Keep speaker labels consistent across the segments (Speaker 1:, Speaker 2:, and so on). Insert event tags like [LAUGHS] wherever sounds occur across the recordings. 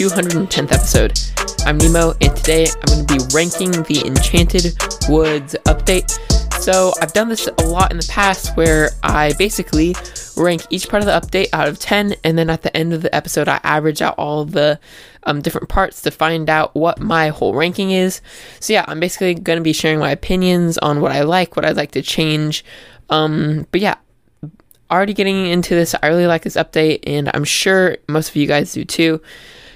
Speaker 1: 210th episode. I'm Nemo, and today I'm going to be ranking the Enchanted Woods update. So, I've done this a lot in the past where I basically rank each part of the update out of 10, and then at the end of the episode, I average out all the um, different parts to find out what my whole ranking is. So, yeah, I'm basically going to be sharing my opinions on what I like, what I'd like to change. Um, but yeah, already getting into this. I really like this update, and I'm sure most of you guys do too.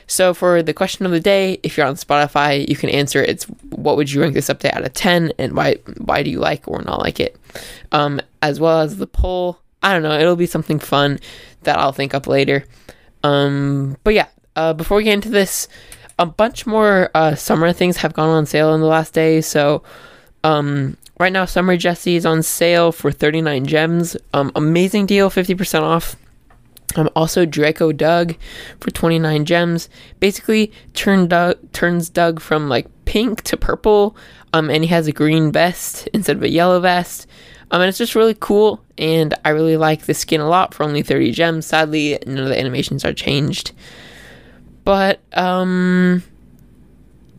Speaker 1: So, for the question of the day, if you're on Spotify, you can answer it's what would you rank this update out of 10 and why why do you like or not like it? Um, as well as the poll. I don't know, it'll be something fun that I'll think up later. Um, but yeah, uh, before we get into this, a bunch more uh, summer things have gone on sale in the last day. So, um, Right now, Summer Jessie is on sale for 39 gems. Um, amazing deal, 50% off. Um, also, Draco Doug for 29 gems. Basically, turn Doug, turns Doug from like pink to purple. Um, and he has a green vest instead of a yellow vest. Um, and it's just really cool. And I really like the skin a lot for only 30 gems. Sadly, none of the animations are changed. But, um,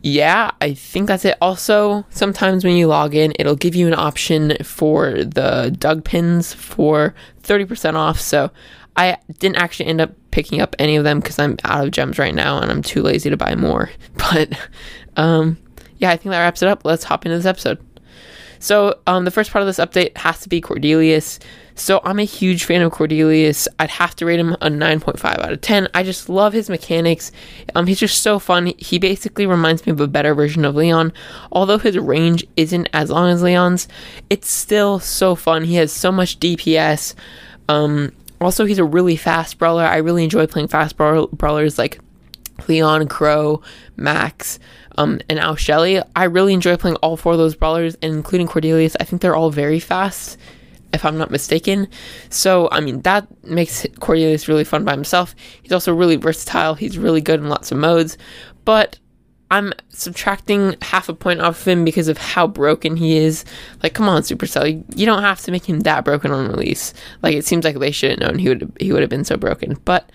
Speaker 1: yeah, I think that's it. Also, sometimes when you log in, it'll give you an option for the Doug pins for 30% off. So I didn't actually end up picking up any of them because I'm out of gems right now and I'm too lazy to buy more. [LAUGHS] But um, yeah, I think that wraps it up. Let's hop into this episode. So, um, the first part of this update has to be Cordelius. So, I'm a huge fan of Cordelius. I'd have to rate him a 9.5 out of 10. I just love his mechanics. Um, he's just so fun. He basically reminds me of a better version of Leon. Although his range isn't as long as Leon's, it's still so fun. He has so much DPS. Um, also, he's a really fast brawler. I really enjoy playing fast brawlers like Leon, Crow, Max um, and now Shelly. I really enjoy playing all four of those brawlers, and including Cordelius. I think they're all very fast, if I'm not mistaken. So, I mean, that makes Cordelius really fun by himself. He's also really versatile. He's really good in lots of modes, but I'm subtracting half a point off of him because of how broken he is. Like, come on, Supercell, you don't have to make him that broken on release. Like, it seems like they should have known he would he would have been so broken, but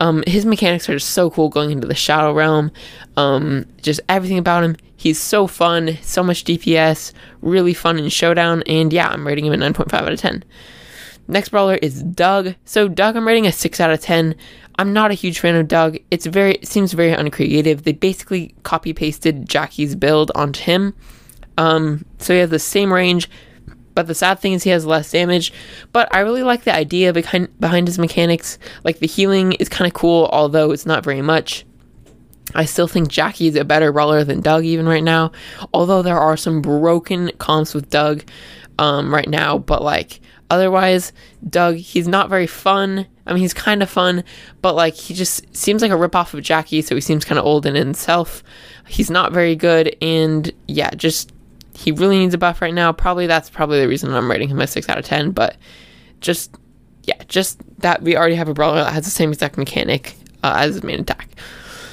Speaker 1: um, his mechanics are just so cool going into the Shadow Realm. Um, just everything about him. He's so fun, so much DPS, really fun in Showdown, and yeah, I'm rating him a 9.5 out of 10. Next brawler is Doug. So Doug, I'm rating a 6 out of 10. I'm not a huge fan of Doug. It's very, it seems very uncreative. They basically copy pasted Jackie's build onto him. Um, so he has the same range, but the sad thing is he has less damage. But I really like the idea behind behind his mechanics. Like the healing is kind of cool, although it's not very much. I still think Jackie is a better brawler than Doug even right now. Although there are some broken comps with Doug um, right now, but like otherwise, Doug he's not very fun. I mean, he's kind of fun, but like he just seems like a ripoff of Jackie, so he seems kind of old in himself. He's not very good, and yeah, just he really needs a buff right now. Probably that's probably the reason I'm rating him a 6 out of 10, but just yeah, just that we already have a brawler that has the same exact mechanic uh, as his main attack.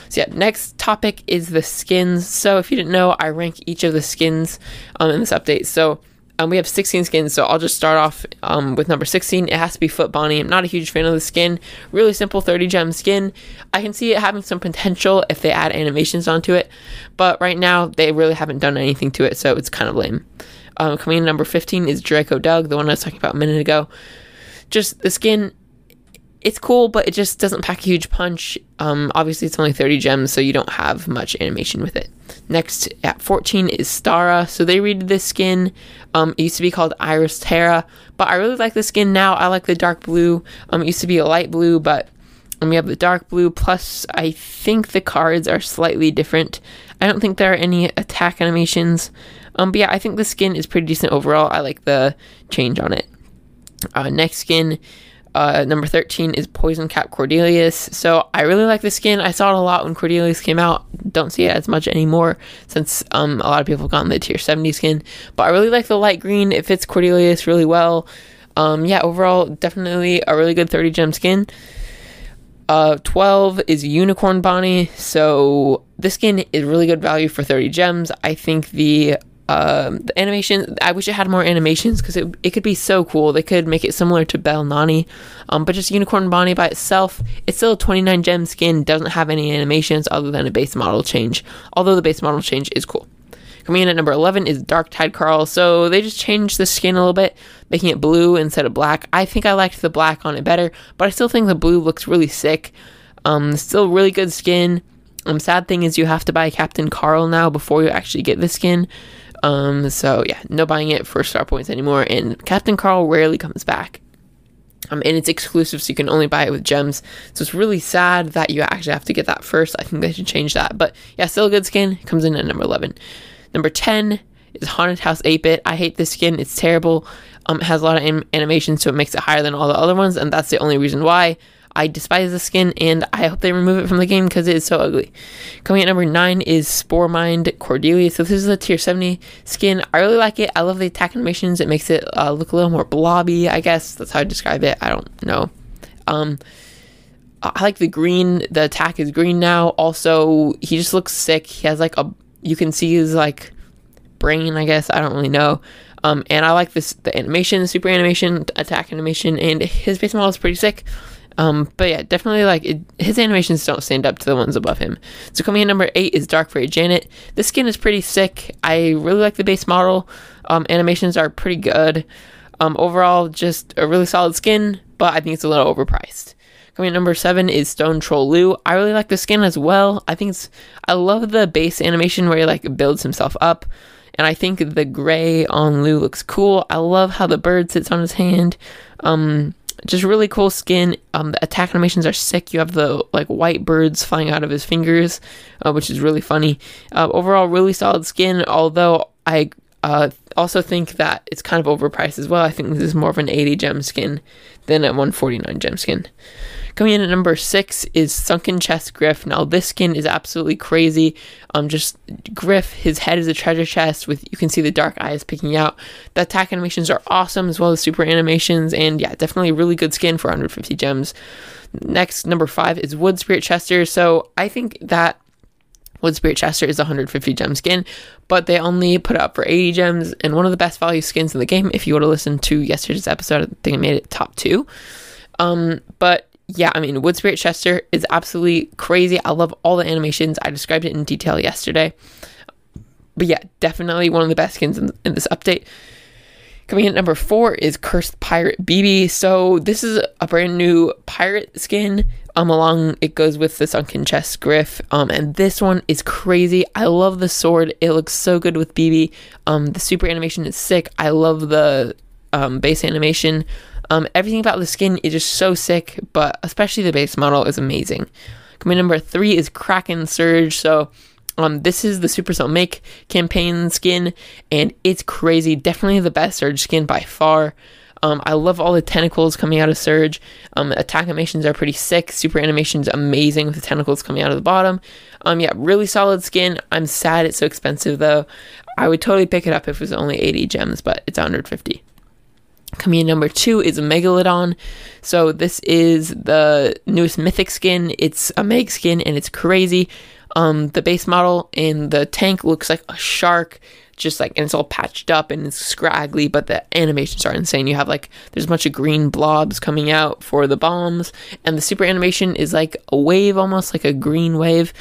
Speaker 1: So yeah, next topic is the skins. So if you didn't know, I rank each of the skins um, in this update. So um, we have 16 skins, so I'll just start off um, with number 16. It has to be Foot Bonnie. I'm not a huge fan of the skin. Really simple 30 gem skin. I can see it having some potential if they add animations onto it, but right now they really haven't done anything to it, so it's kind of lame. Um, coming in number 15 is Draco Doug, the one I was talking about a minute ago. Just the skin it's cool, but it just doesn't pack a huge punch. Um, obviously, it's only 30 gems, so you don't have much animation with it. Next at 14 is Stara. So they redid this skin. Um, it used to be called Iris Tara, but I really like the skin now. I like the dark blue. Um, it used to be a light blue, but um, we have the dark blue. Plus, I think the cards are slightly different. I don't think there are any attack animations. Um, but yeah, I think the skin is pretty decent overall. I like the change on it. Uh, next skin uh, number 13 is Poison Cap Cordelius. So I really like the skin. I saw it a lot when Cordelius came out. Don't see it as much anymore since um, a lot of people have gotten the tier 70 skin. But I really like the light green. It fits Cordelius really well. Um, yeah, overall, definitely a really good 30 gem skin. Uh, 12 is Unicorn Bonnie. So this skin is really good value for 30 gems. I think the Um, the animation, I wish it had more animations because it, it could be so cool. They could make it similar to Bell Nani, um, but just Unicorn Bonnie by itself, it's still a 29 gem skin, doesn't have any animations other than a base model change, although the base model change is cool. Coming in at number 11 is Dark Tide Carl. So they just changed the skin a little bit, making it blue instead of black. I think I liked the black on it better, but I still think the blue looks really sick. Um, still really good skin. Um, sad thing is you have to buy Captain Carl now before you actually get the skin. Um, so yeah, no buying it for star points anymore. And Captain Carl rarely comes back. Um, and it's exclusive, so you can only buy it with gems. So it's really sad that you actually have to get that first. I think they should change that. But yeah, still a good skin. Comes in at number 11. Number 10 is Haunted House 8 bit. I hate this skin. It's terrible. Um, it has a lot of anim- animation, so it makes it higher than all the other ones, and that's the only reason why. I despise the skin, and I hope they remove it from the game because it is so ugly. Coming at number 9 is Spore Mind Cordelia. So this is a tier 70 skin. I really like it. I love the attack animations. It makes it uh, look a little more blobby, I guess. That's how I describe it. I don't know. Um, I like the green. The attack is green now. Also, he just looks sick. He has like a, you can see his like brain, I guess. I don't really know. Um, and I like this, the animation, the super animation, attack animation, and his base model is pretty sick. Um, but yeah, definitely like it, his animations don't stand up to the ones above him. So coming in number eight is Dark Fairy Janet. This skin is pretty sick. I really like the base model. Um, animations are pretty good. Um, overall, just a really solid skin, but I think it's a little overpriced. Coming in number seven is Stone Troll Lou. I really like the skin as well. I think it's I love the base animation where he like builds himself up. And I think the gray on Lou looks cool. I love how the bird sits on his hand. Um, just really cool skin. Um, the attack animations are sick. You have the like white birds flying out of his fingers, uh, which is really funny. Uh, overall, really solid skin. Although I uh, also think that it's kind of overpriced as well. I think this is more of an 80 gem skin than a 149 gem skin. Coming in at number six is Sunken Chest Griff. Now this skin is absolutely crazy. Um, just Griff, his head is a treasure chest with you can see the dark eyes picking out. The attack animations are awesome as well as super animations, and yeah, definitely a really good skin for 150 gems. Next, number five is Wood Spirit Chester. So I think that Wood Spirit Chester is 150 gem skin, but they only put it up for 80 gems and one of the best value skins in the game. If you would have listened to yesterday's episode, I think I made it top two. Um, but yeah, I mean, Wood Spirit Chester is absolutely crazy. I love all the animations. I described it in detail yesterday. But yeah, definitely one of the best skins in, in this update. Coming in at number four is Cursed Pirate Bibi. So this is a brand new pirate skin. Um, along it goes with the sunken chest griff. Um, and this one is crazy. I love the sword. It looks so good with Bibi. Um, the super animation is sick. I love the um base animation. Um, everything about the skin is just so sick, but especially the base model is amazing. Coming number three is Kraken Surge. So um, this is the Supercell Make campaign skin, and it's crazy. Definitely the best Surge skin by far. Um, I love all the tentacles coming out of Surge. Um, attack animations are pretty sick. Super animations amazing with the tentacles coming out of the bottom. Um, yeah, really solid skin. I'm sad it's so expensive though. I would totally pick it up if it was only 80 gems, but it's 150. Coming in number two is a Megalodon. So this is the newest mythic skin. It's a Meg skin and it's crazy. Um, the base model in the tank looks like a shark, just like and it's all patched up and it's scraggly, but the animations are insane. You have like there's a bunch of green blobs coming out for the bombs, and the super animation is like a wave, almost like a green wave.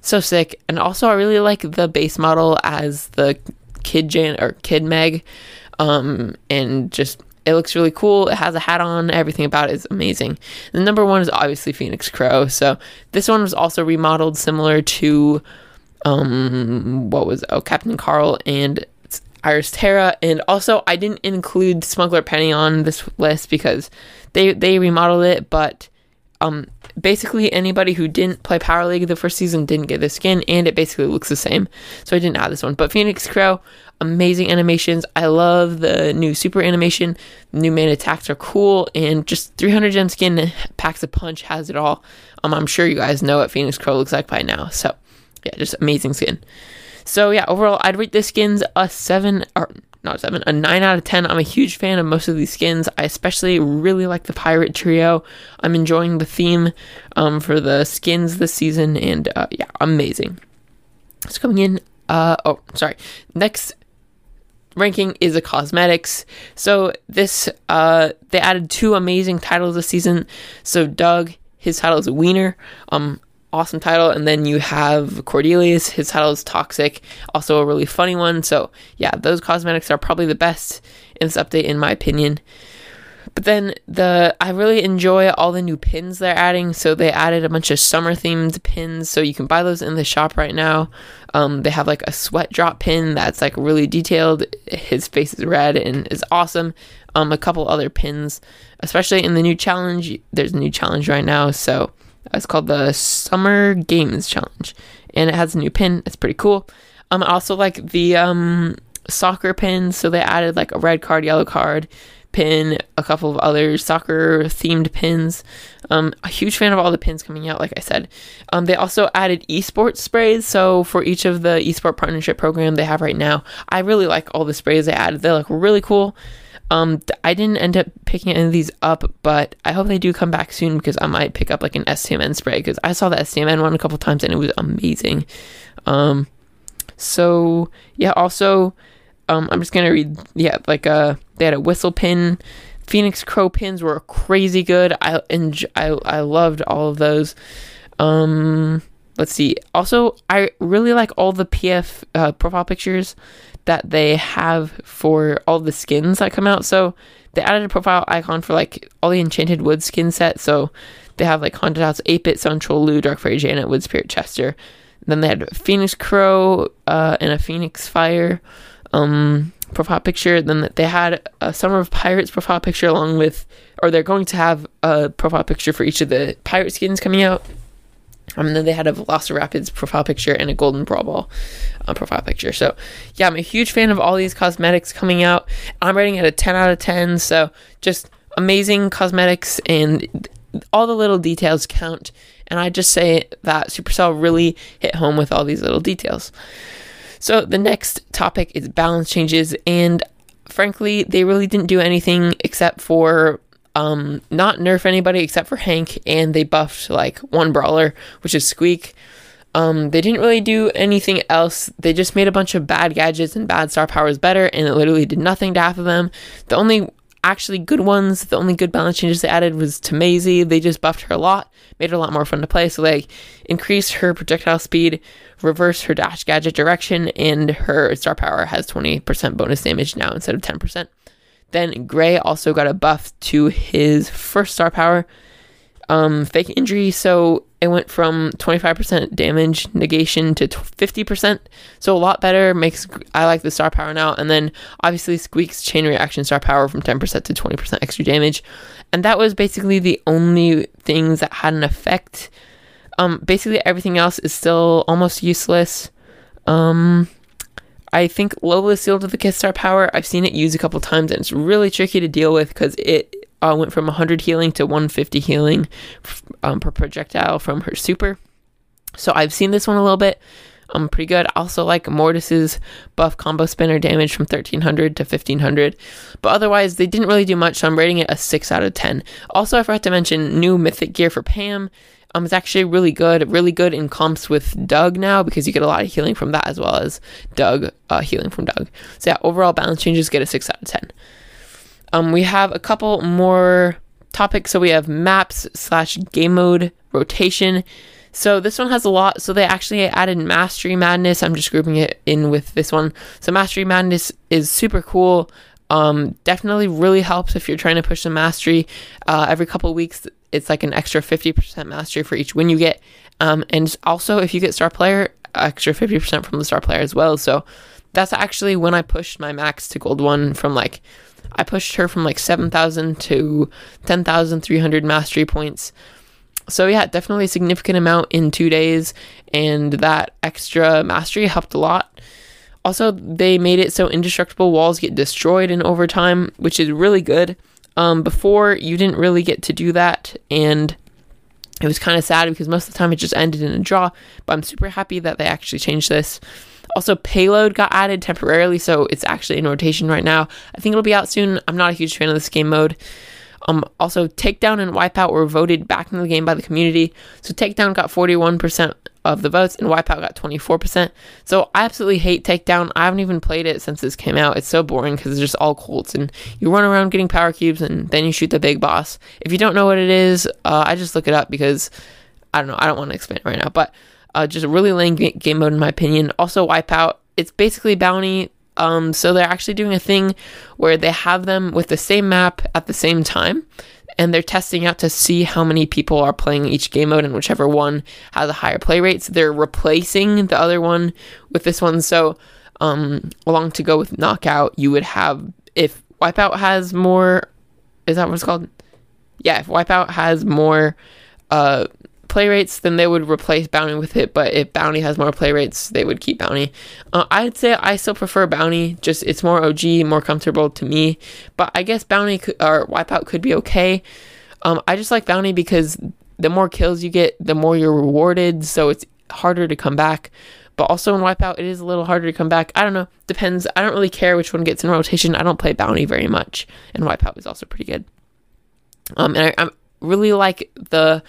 Speaker 1: So sick. And also I really like the base model as the kid Jan or kid Meg. Um, and just it looks really cool. It has a hat on. Everything about it is amazing. The number one is obviously Phoenix Crow. So this one was also remodeled similar to um what was oh Captain Carl and Iris Tara. And also I didn't include Smuggler Penny on this list because they they remodeled it, but um basically anybody who didn't play Power League the first season didn't get this skin, and it basically looks the same. So I didn't add this one. But Phoenix Crow, amazing animations. I love the new super animation. New main attacks are cool, and just 300 gem skin packs a punch has it all. Um, I'm sure you guys know what Phoenix Crow looks like by now. So yeah, just amazing skin. So yeah, overall, I'd rate this skins a seven or not seven, a nine out of ten. I'm a huge fan of most of these skins. I especially really like the pirate trio. I'm enjoying the theme um, for the skins this season, and uh, yeah, amazing. It's coming in. Uh, oh, sorry. Next ranking is a cosmetics. So this uh they added two amazing titles this season. So Doug, his title is Wiener. Um awesome title. And then you have Cordelius, his title is Toxic, also a really funny one. So yeah, those cosmetics are probably the best in this update in my opinion. But then the I really enjoy all the new pins they're adding. So they added a bunch of summer themed pins, so you can buy those in the shop right now. Um, they have like a sweat drop pin that's like really detailed. His face is red and is awesome. Um, a couple other pins, especially in the new challenge. There's a new challenge right now, so it's called the Summer Games Challenge, and it has a new pin. It's pretty cool. Um, also like the um soccer pins. So they added like a red card, yellow card pin, a couple of other soccer themed pins. Um, a huge fan of all the pins coming out, like I said. Um, they also added esports sprays. So for each of the esport partnership program they have right now, I really like all the sprays they added. They look really cool. Um, I didn't end up picking any of these up, but I hope they do come back soon because I might pick up like an STMN spray because I saw the STMN one a couple times and it was amazing. Um, so yeah, also um, I'm just gonna read. Yeah, like uh, they had a whistle pin. Phoenix Crow pins were crazy good. I and I I loved all of those. Um, let's see. Also, I really like all the PF uh, profile pictures that they have for all the skins that come out. So they added a profile icon for like all the Enchanted Woods skin set. So they have like Haunted House, 8-Bit, Suntroll, Lou, Dark Fairy, Janet, Wood Spirit, Chester. Then they had Phoenix Crow uh, and a Phoenix Fire um, profile picture. Then they had a Summer of Pirates profile picture along with, or they're going to have a profile picture for each of the pirate skins coming out. Um, and then they had a Velocirapids profile picture and a Golden Brawl Ball uh, profile picture. So, yeah, I'm a huge fan of all these cosmetics coming out. I'm rating it a 10 out of 10. So, just amazing cosmetics and all the little details count. And I just say that Supercell really hit home with all these little details. So the next topic is balance changes, and frankly, they really didn't do anything except for um, not nerf anybody except for Hank, and they buffed like one brawler, which is Squeak. Um, they didn't really do anything else. They just made a bunch of bad gadgets and bad star powers better, and it literally did nothing to half of them. The only actually good ones, the only good balance changes they added was to Maisie. They just buffed her a lot, made her a lot more fun to play. So they increased her projectile speed, reversed her dash gadget direction, and her star power has 20% bonus damage now instead of 10%. Then Gray also got a buff to his first star power, um, fake injury. So it went from 25% damage negation to 50%. So a lot better. Makes I like the star power now. And then obviously Squeak's chain reaction star power from 10% to 20% extra damage. And that was basically the only things that had an effect. Um, basically everything else is still almost useless. Um, I think Lola sealed with the Kiss Star power. I've seen it used a couple times and it's really tricky to deal with because it uh, went from 100 healing to 150 healing um, per projectile from her super. So I've seen this one a little bit. Um, pretty good. Also like Mortis's buff combo spinner damage from 1300 to 1500. But otherwise, they didn't really do much, so I'm rating it a 6 out of 10. Also, I forgot to mention new mythic gear for Pam. Um, it's actually really good, really good in comps with Doug now because you get a lot of healing from that as well as Doug uh, healing from Doug. So yeah, overall balance changes get a 6 out of 10. Um, we have a couple more topics. So we have maps slash game mode rotation. So this one has a lot. So they actually added Mastery Madness. I'm just grouping it in with this one. So Mastery Madness is super cool. Um, definitely really helps if you're trying to push the mastery. Uh, every couple weeks, it's like an extra 50% mastery for each win you get. Um, and also, if you get star player, extra 50% from the star player as well. So that's actually when I pushed my max to gold one from like I pushed her from like 7,000 to 10,300 mastery points. So, yeah, definitely a significant amount in two days, and that extra mastery helped a lot. Also, they made it so indestructible walls get destroyed in overtime, which is really good. Um, before, you didn't really get to do that, and it was kind of sad because most of the time it just ended in a draw. But I'm super happy that they actually changed this. Also, Payload got added temporarily, so it's actually in rotation right now. I think it'll be out soon. I'm not a huge fan of this game mode. Um, also, Takedown and Wipeout were voted back into the game by the community. So Takedown got 41% of the votes, and Wipeout got 24%. So I absolutely hate Takedown. I haven't even played it since this came out. It's so boring because it's just all Colts, and you run around getting power cubes, and then you shoot the big boss. If you don't know what it is, uh, I just look it up because I don't know. I don't want to explain it right now, but uh, just a really lame game mode in my opinion. Also, Wipeout. It's basically bounty. Um, so they're actually doing a thing where they have them with the same map at the same time and they're testing out to see how many people are playing each game mode and whichever one has a higher play rate. So they're replacing the other one with this one. So um, along to go with knockout, you would have if Wipeout has more. Is that what it's called? Yeah, if Wipeout has more uh, play rates, then they would replace Bounty with it. But if Bounty has more play rates, they would keep Bounty. Uh, I'd say I still prefer Bounty. Just it's more OG, more comfortable to me. But I guess Bounty could, or Wipeout could be okay. Um, I just like Bounty because the more kills you get, the more you're rewarded. So it's harder to come back. But also in Wipeout, it is a little harder to come back. I don't know. Depends. I don't really care which one gets in rotation. I don't play Bounty very much, and Wipeout is also pretty good. Um, and I, I really like the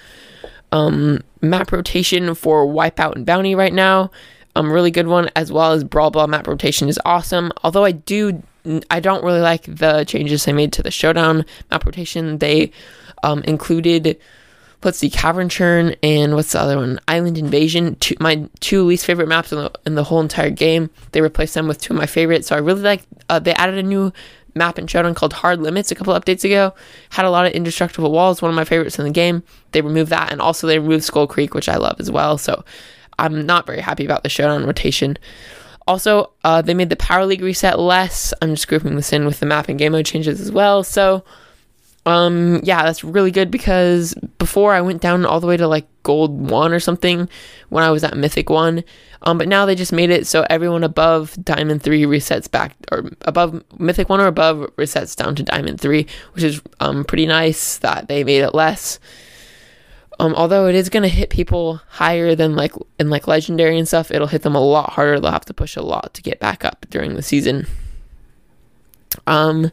Speaker 1: um, map rotation for Wipeout and Bounty right now. Um, really good one, as well as Brawl Ball map rotation is awesome. Although I do, I don't really like the changes they made to the Showdown map rotation. They um, included, let's see, Cavern Churn and what's the other one? Island Invasion. Two, my two least favorite maps in the, in the whole entire game. They replaced them with two of my favorites. So I really like. Uh, they added a new map and showdown called Hard Limits a couple updates ago. Had a lot of indestructible walls, one of my favorites in the game. They removed that, and also they removed Skull Creek, which I love as well. So I'm not very happy about the showdown rotation. Also, uh, they made the Power League reset less. I'm just grouping this in with the map and game mode changes as well. So, um, yeah, that's really good because before I went down all the way to like gold one or something when I was at mythic one. Um, but now they just made it so everyone above Diamond 3 resets back, or above Mythic 1 or above resets down to Diamond 3, which is um, pretty nice that they made it less. Um, although it is to hit people higher than like in like legendary and stuff, it'll hit them a lot harder. They'll have to push a lot to get back up during the season. Um,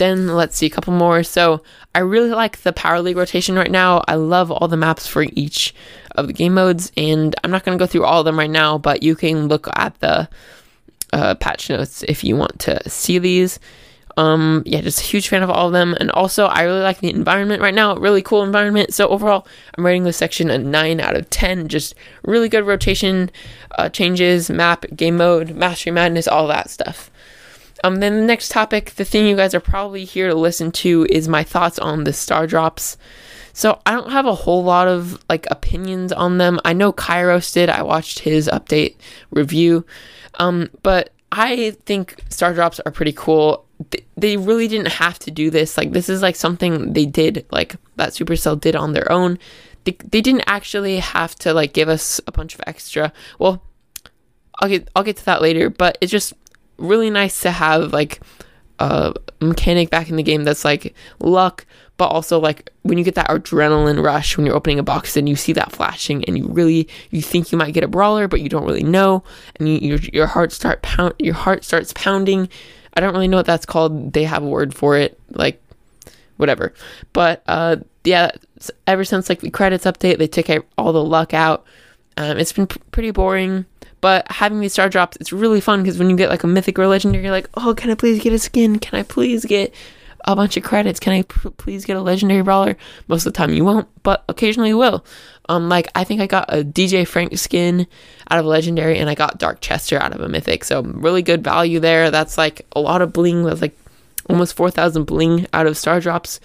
Speaker 1: then let's see a couple more. So I really like the Power League rotation right now. I love all the maps for each of the game modes, and I'm not going to go through all of them right now, but you can look at the uh, patch notes if you want to see these. Um, yeah, just a huge fan of all of them, and also I really like the environment right now. Really cool environment. So overall, I'm rating this section a nine out of ten. Just really good rotation uh, changes, map, game mode, Mastery Madness, all that stuff. Um, then the next topic, the thing you guys are probably here to listen to, is my thoughts on the star drops. So I don't have a whole lot of like opinions on them. I know Kairos did. I watched his update review, um, but I think star drops are pretty cool. They really didn't have to do this. Like this is like something they did, like that Supercell did on their own. They, they didn't actually have to like give us a bunch of extra. Well, I'll get I'll get to that later. But it's just really nice to have like a mechanic back in the game that's like luck, but also like when you get that adrenaline rush when you're opening a box and you see that flashing and you really you think you might get a brawler but you don't really know and you, your your heart start pound your heart starts pounding. I don't really know what that's called. They have a word for it, like whatever. But uh, yeah, ever since like the credits update, they took all the luck out. Um, it's been p- pretty boring. But having these star drops, it's really fun because when you get like a mythic or legendary, you're like, oh, can I please get a skin? Can I please get a bunch of credits? Can I p- please get a legendary brawler? Most of the time you won't, but occasionally you will. Um, like I think I got a DJ Frank skin out of a legendary, and I got Dark Chester out of a mythic. So really good value there. That's like a lot of bling. That's like almost four thousand bling out of star drops.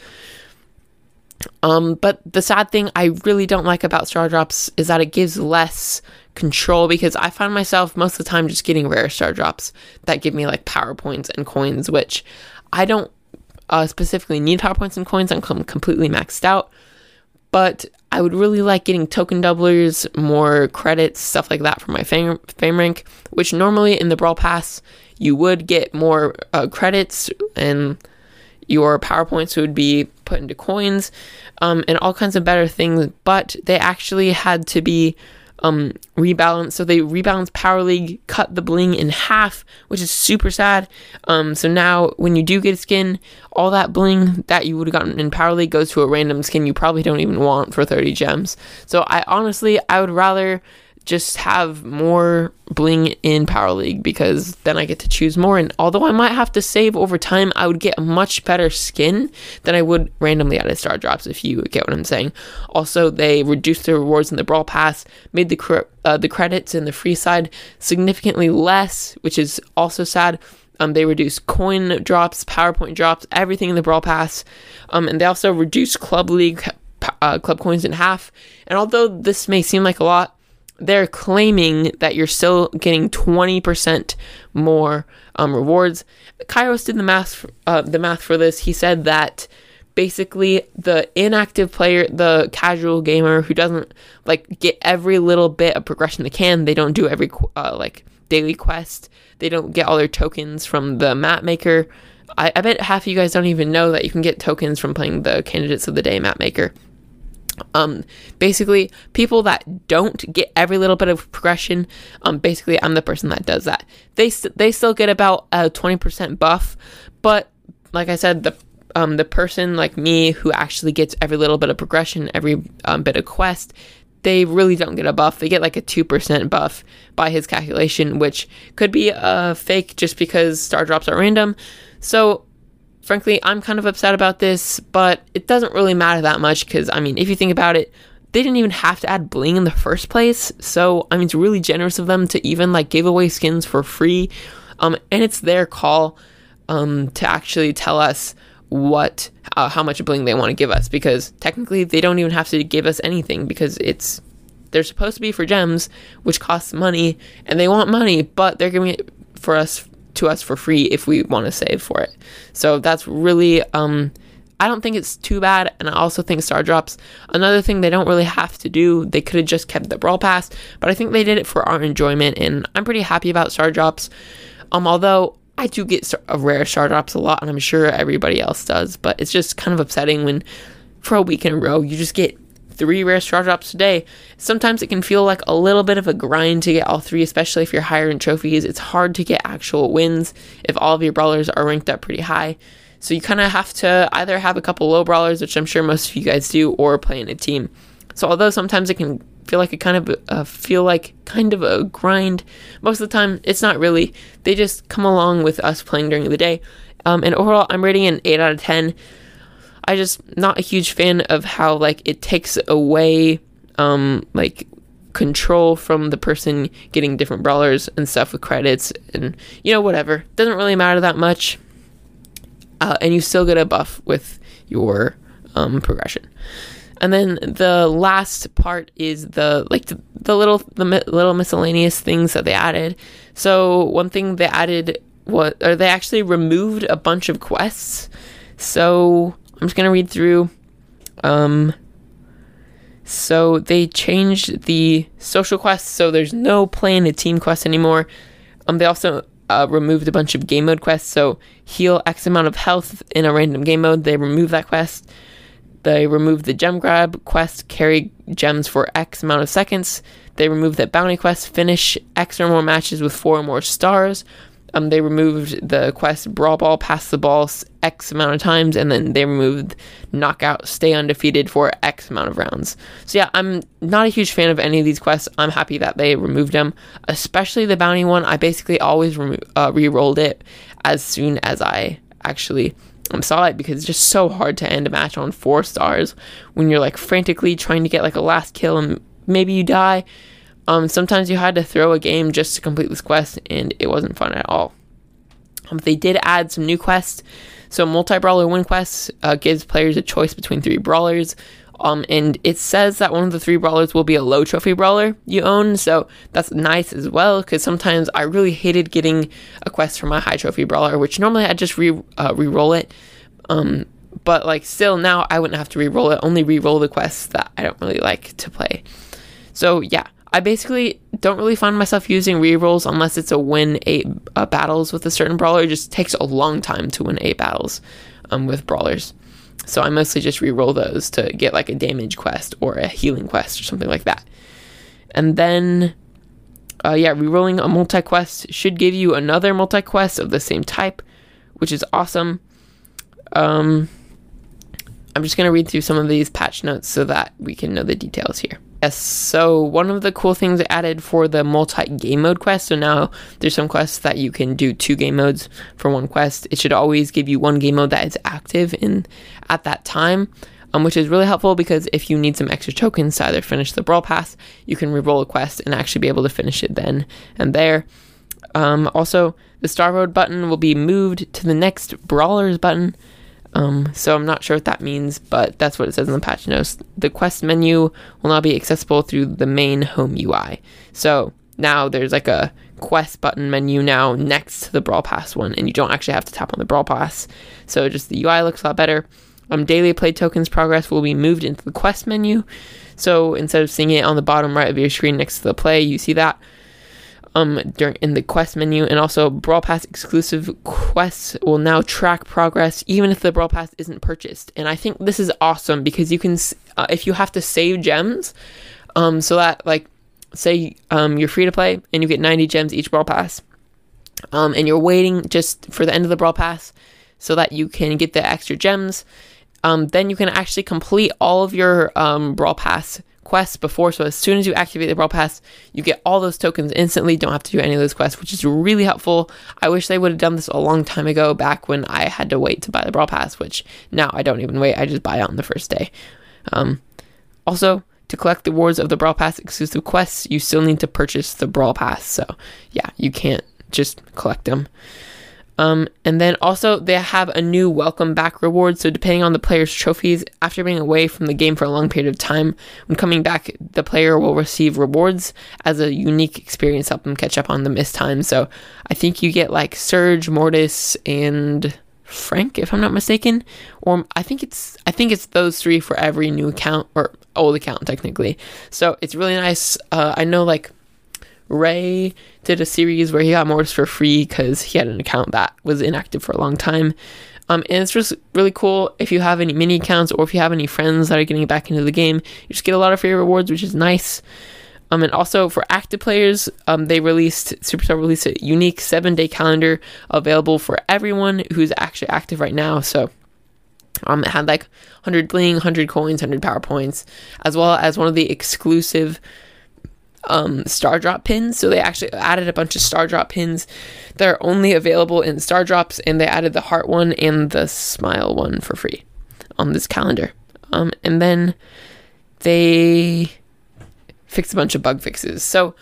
Speaker 1: Um, but the sad thing I really don't like about Star Drops is that it gives less control because I find myself most of the time just getting rare Star Drops that give me like power points and coins, which I don't uh, specifically need power points and coins. I'm completely maxed out. But I would really like getting token doublers, more credits, stuff like that for my fame, fame rank, which normally in the Brawl Pass you would get more uh, credits and your PowerPoints would be put into coins um, and all kinds of better things, but they actually had to be um, rebalanced. So they rebalance Power League, cut the bling in half, which is super sad. Um, so now when you do get a skin, all that bling that you would have gotten in Power League goes to a random skin you probably don't even want for 30 gems. So I honestly, I would rather just have more bling in Power League because then I get to choose more. And although I might have to save over time, I would get a much better skin than I would randomly out of star drops, if you get what I'm saying. Also, they reduced the rewards in the Brawl Pass, made the, cre- uh, the credits in the free side significantly less, which is also sad. Um, they reduced coin drops, PowerPoint drops, everything in the Brawl Pass. Um, and they also reduced Club League uh, club coins in half. And although this may seem like a lot, they're claiming that you're still getting 20% more um, rewards. Kairos did the math, uh, the math for this. He said that basically the inactive player, the casual gamer who doesn't like get every little bit of progression they can, they don't do every uh, like daily quest. They don't get all their tokens from the map maker. I, I bet half of you guys don't even know that you can get tokens from playing the candidates of the day map maker. Um, basically, people that don't get every little bit of progression, um, basically, I'm the person that does that. They they still get about a 20% buff, but like I said, the um, the person like me who actually gets every little bit of progression, every um, bit of quest, they really don't get a buff. They get like a 2% buff by his calculation, which could be a uh, fake just because star drops are random. So frankly, I'm kind of upset about this, but it doesn't really matter that much because, I mean, if you think about it, they didn't even have to add bling in the first place. So, I mean, it's really generous of them to even like give away skins for free. Um, and it's their call um, to actually tell us what uh, how much bling they want to give us because technically they don't even have to give us anything because it's they're supposed to be for gems which costs money and they want money but they're giving it for us to us for free if we want to save for it. So that's really um I don't think it's too bad, and I also think Star Drops. Another thing they don't really have to do, they could have just kept the Brawl Pass, but I think they did it for our enjoyment, and I'm pretty happy about Star Drops. Um, although I do get a rare Star Drops a lot, and I'm sure everybody else does, but it's just kind of upsetting when for a week in a row you just get three rare star drops today. Sometimes it can feel like a little bit of a grind to get all three, especially if you're higher in trophies. It's hard to get actual wins if all of your brawlers are ranked up pretty high. So you kind of have to either have a couple low brawlers, which I'm sure most of you guys do, or play in a team. So although sometimes it can feel like a kind of uh, feel like kind of a grind, most of the time it's not really. They just come along with us playing during the day. Um, and overall, I'm rating an 8 out of 10. I just not a huge fan of how like it takes away um like control from the person getting different brawlers and stuff with credits and you know whatever. Doesn't really matter that much. Uh, and you still get a buff with your um, progression. And then the last part is the like the, the little the mi- little miscellaneous things that they added. So one thing they added what or they actually removed a bunch of quests. So I'm just gonna read through. Um, so they changed the social quests, so there's no playing a team quest anymore. Um, they also uh, removed a bunch of game mode quests. So heal X amount of health in a random game mode. They removed that quest. They removed the gem grab quest, carry gems for X amount of seconds. They removed that bounty quest, finish X or more matches with four or more stars. Um, they removed the quest Brawl Ball, pass the ball X amount of times, and then they removed Knockout, stay undefeated for X amount of rounds. So yeah, I'm not a huge fan of any of these quests. I'm happy that they removed them, especially the bounty one. I basically always uh, re-rolled it as soon as I actually um, saw it because it's just so hard to end a match on four stars when you're like frantically trying to get like a last kill and maybe you die um, sometimes you had to throw a game just to complete this quest, and it wasn't fun at all. Um, they did add some new quests. So, multi brawler win quests uh, gives players a choice between three brawlers. Um, and it says that one of the three brawlers will be a low trophy brawler you own, so that's nice as well. Because sometimes I really hated getting a quest for my high trophy brawler, which normally I just re uh, re-roll it. Um, but like still now I wouldn't have to re-roll it, only re-roll the quests that I don't really like to play. So yeah, I basically don't really find myself using rerolls unless it's a win eight uh, battles with a certain brawler. It just takes a long time to win eight battles um, with brawlers. So I mostly just reroll those to get like a damage quest or a healing quest or something like that. And then, uh, yeah, rerolling a multi quest should give you another multi quest of the same type, which is awesome. Um, I'm just going to read through some of these patch notes so that we can know the details here. Yes, so one of the cool things added for the multi game mode quest. So now there's some quests that you can do two game modes for one quest. It should always give you one game mode that is active in at that time, um, which is really helpful because if you need some extra tokens to either finish the brawl pass, you can reroll a quest and actually be able to finish it then and there. Um, also, the Star Road button will be moved to the next Brawlers button. Um, so I'm not sure what that means, but that's what it says in the patch notes. The quest menu will now be accessible through the main home UI. So now there's like a quest button menu now next to the Brawl Pass one, and you don't actually have to tap on the Brawl Pass. So just the UI looks a lot better. Um, daily play tokens progress will be moved into the quest menu. So instead of seeing it on the bottom right of your screen next to the play, you see that um during in the quest menu and also brawl pass exclusive quests will now track progress even if the brawl pass isn't purchased. And i think this is awesome because you can uh, if you have to save gems um so that like say um you're free to play and you get 90 gems each brawl pass um and you're waiting just for the end of the brawl pass so that you can get the extra gems um then you can actually complete all of your um brawl pass quests before. So as soon as you activate the Brawl Pass, you get all those tokens instantly. Don't have to do any of those quests, which is really helpful. I wish they would have done this a long time ago, back when I had to wait to buy the Brawl Pass, which now I don't even wait. I just buy it on the first day. Um, also, to collect the rewards of the Brawl Pass exclusive quests, you still need to purchase the Brawl Pass. So yeah, you can't just collect them. Um, and then also they have a new welcome back reward. So depending on the player's trophies, after being away from the game for a long period of time, when coming back, the player will receive rewards as a unique experience, to help them catch up on the missed time. So I think you get like Surge, Mortis, and Frank, if I'm not mistaken, or I think it's I think it's those three for every new account or old account technically. So it's really nice. Uh, I know like Ray did a series where he got Mortis for free because he had an account that was inactive for a long time. Um, and it's just really cool if you have any mini accounts or if you have any friends that are getting back into the game. You just get a lot of free rewards, which is nice. Um, and also for active players, um, they released Supercell released a unique seven day calendar available for everyone who's actually active right now. So um, it had like 100 bling, 100 coins, 100 power points, as well as one of the exclusive um, star drop pins. So they actually added a bunch of star drop pins that are only available in star drops, and they added the heart one and the smile one for free on this calendar. Um, and then they fixed a bunch of bug fixes. So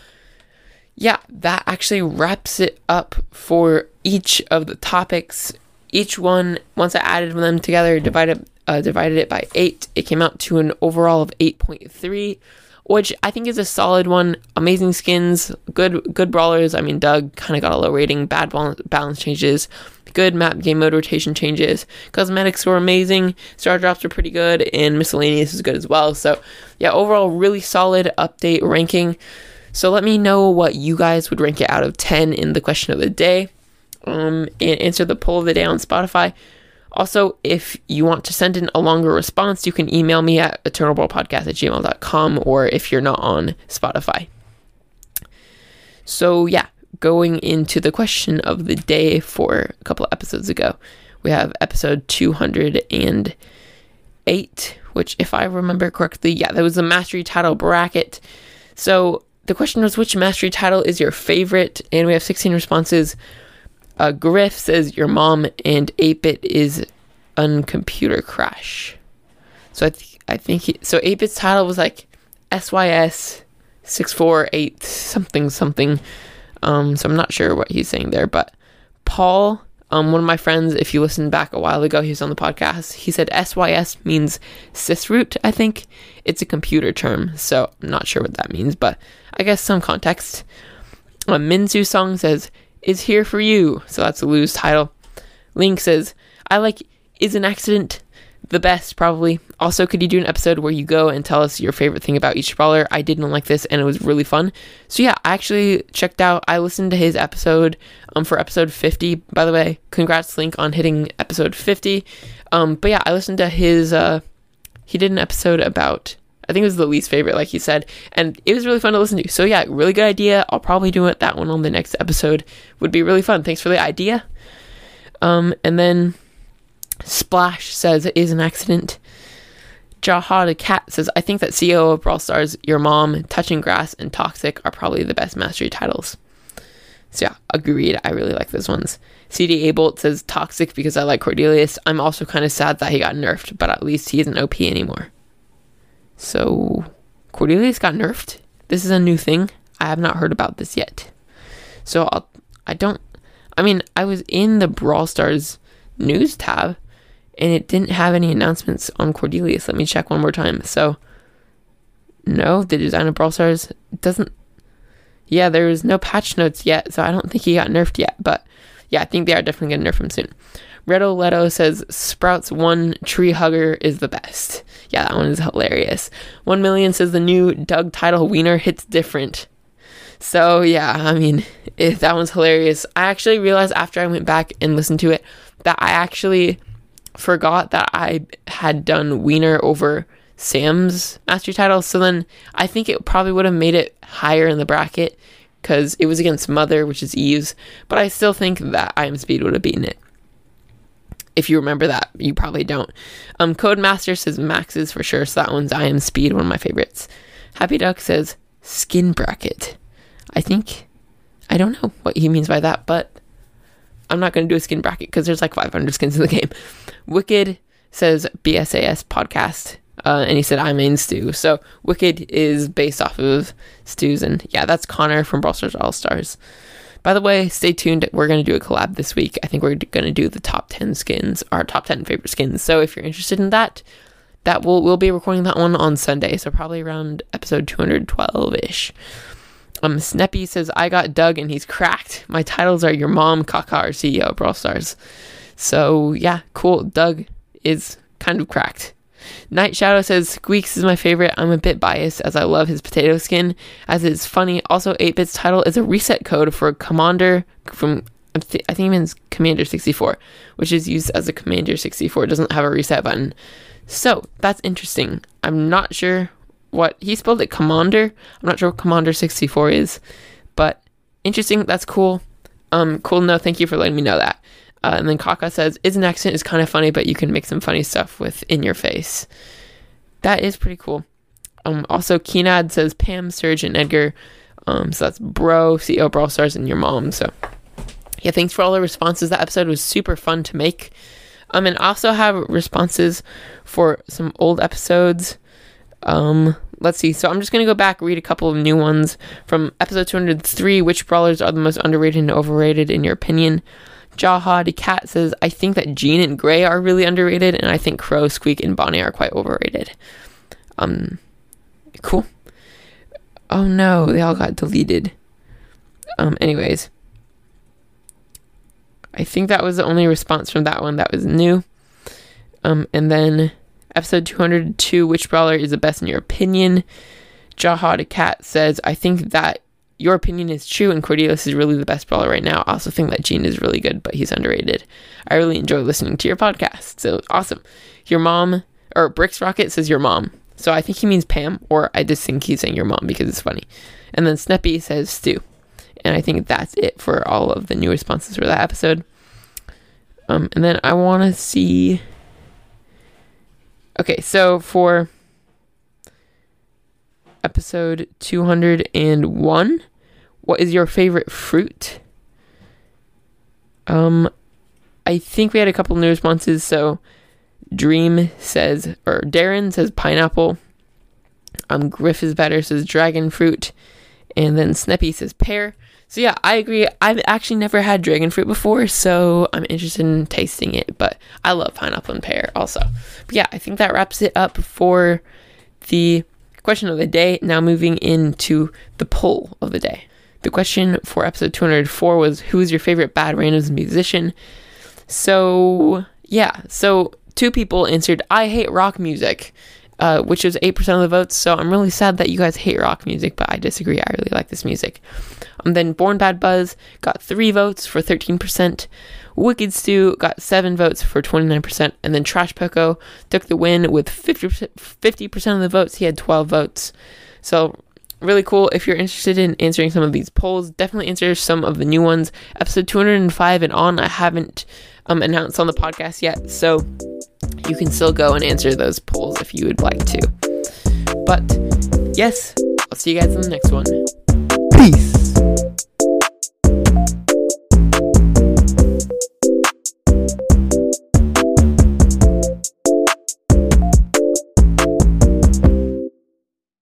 Speaker 1: yeah, that actually wraps it up for each of the topics. Each one, once I added them together, divided uh, divided it by eight, it came out to an overall of eight point three which I think is a solid one. Amazing skins, good good brawlers. I mean, Doug kind of got a low rating. Bad balance changes, good map game mode rotation changes. Cosmetics were amazing. Star drops were pretty good, and miscellaneous is good as well. So yeah, overall, really solid update ranking. So let me know what you guys would rank it out of 10 in the question of the day. Um, and answer the poll of the day on Spotify. Also, if you want to send in a longer response, you can email me at eternalbrawlpodcast at gmail.com or if you're not on Spotify. So, yeah, going into the question of the day for a couple episodes ago, we have episode 208, which, if I remember correctly, yeah, that was the mastery title bracket. So, the question was which mastery title is your favorite? And we have 16 responses. Uh, Griff says your mom and 8-bit is on computer crash. So I, th- I think he, so 8-bit's title was like SYS 648 something something. Um, so I'm not sure what he's saying there, but Paul, um, one of my friends, if you listened back a while ago, he was on the podcast. He said SYS means sysroot. I think it's a computer term, so I'm not sure what that means, but I guess some context. A Minzu song says is here for you. So that's a loose title. Link says, I like is an accident the best, probably. Also, could you do an episode where you go and tell us your favorite thing about each brawler? I didn't like this and it was really fun. So yeah, I actually checked out I listened to his episode um for episode 50. By the way, congrats Link on hitting episode 50. Um but yeah, I listened to his uh he did an episode about I think it was the least favorite, like you said, and it was really fun to listen to. So yeah, really good idea. I'll probably do it that one on the next episode. Would be really fun. Thanks for the idea. Um, and then Splash says it is an accident. Jaha the Cat says, I think that CEO of Brawl Stars, Your Mom, Touching Grass, and Toxic are probably the best mastery titles. So yeah, agreed. I really like those ones. CD Abolt says Toxic because I like Cordelius. I'm also kind of sad that he got nerfed, but at least he isn't OP anymore. So Cordelius got nerfed. This is a new thing. I have not heard about this yet. So I'll, I don't. I mean, I was in the Brawl Stars news tab, and it didn't have any announcements on Cordelius. Let me check one more time. So, no, the design of Brawl Stars doesn't. Yeah, there's no patch notes yet, so I don't think he got nerfed yet. But yeah, I think they are definitely gonna nerf him soon. Redo Leto says Sprouts one tree hugger is the best. Yeah, that one is hilarious. One million says the new Doug title wiener hits different. So yeah, I mean, [LAUGHS] it, that one's hilarious. I actually realized after I went back and listened to it that I actually forgot that I had done Wiener over Sam's mastery title. So then I think it probably would have made it higher in the bracket because it was against Mother, which is Eve's. But I still think that I Am Speed would have beaten it. If you remember that, you probably don't. Um, Codemaster says Max's for sure, so that one's I Am Speed, one of my favorites. Happy Duck says Skin Bracket. I think, I don't know what he means by that, but I'm not going to do a skin bracket because there's like 500 skins in the [LAUGHS] game. Wicked says BSAS podcast. Uh, and he said, I main Stu. So Wicked is based off of Stu's. And yeah, that's Connor from Brawl Stars All Stars. By the way, stay tuned. We're going to do a collab this week. I think we're going to do the top 10 skins, our top 10 favorite skins. So if you're interested in that, that will we'll be recording that one on Sunday. So probably around episode 212 ish. Um, Sneppy says, I got Doug and he's cracked. My titles are Your Mom, Kaka, or CEO of Brawl Stars. So, yeah, cool. Doug is kind of cracked. Night Shadow says, Squeaks is my favorite. I'm a bit biased as I love his potato skin, as it's funny. Also, 8 Bit's title is a reset code for Commander from, I think it means Commander 64, which is used as a Commander 64. It doesn't have a reset button. So, that's interesting. I'm not sure what he spelled it Commander. I'm not sure what Commander 64 is, but interesting. That's cool. Um, cool to know. Thank you for letting me know that. Uh, and then Kaka says, "Is an accent is kind of funny, but you can make some funny stuff with in your face." That is pretty cool. Um, also, Keenad says Pam, Serge, and Edgar. Um, so that's Bro, CEO Brawl Stars, and your mom. So yeah, thanks for all the responses. That episode was super fun to make. Um, and also have responses for some old episodes. Um, let's see. So I'm just gonna go back read a couple of new ones from episode 203. Which brawlers are the most underrated and overrated in your opinion? Jaha cat says, I think that Gene and Gray are really underrated, and I think Crow, Squeak, and Bonnie are quite overrated. Um, cool. Oh no, they all got deleted. Um, anyways, I think that was the only response from that one that was new. Um, and then Episode 202 Which brawler is the best in your opinion? Jaha Cat says, I think that your opinion is true and Cordelius is really the best brawler right now. I also think that Gene is really good, but he's underrated. I really enjoy listening to your podcast. So awesome. Your mom, or Bricks Rocket says your mom. So I think he means Pam, or I just think he's saying your mom because it's funny. And then Sneppy says Stu. And I think that's it for all of the new responses for that episode. Um, and then I want to see Okay, so for episode 201, what is your favorite fruit? Um, I think we had a couple new responses. So Dream says, or Darren says pineapple. Um, Griff is better says dragon fruit, and then Sneppy says pear. So yeah, I agree. I've actually never had dragon fruit before, so I'm interested in tasting it. But I love pineapple and pear also. But yeah, I think that wraps it up for the question of the day. Now moving into the poll of the day. The question for episode 204 was Who is your favorite Bad Randoms musician? So yeah, so two people answered I hate rock music. Uh, which is 8% of the votes. So I'm really sad that you guys hate rock music, but I disagree. I really like this music. Um, then Born Bad Buzz got three votes for 13%. Wicked Stu got seven votes for 29%. And then Trash Poco took the win with 50%, 50% of the votes. He had 12 votes. So really cool. If you're interested in answering some of these polls, definitely answer some of the new ones. Episode 205 and on, I haven't um, announced on the podcast yet. So you can still go and answer those polls if you would like to. But yes, I'll see you guys in the next one.
Speaker 2: Peace.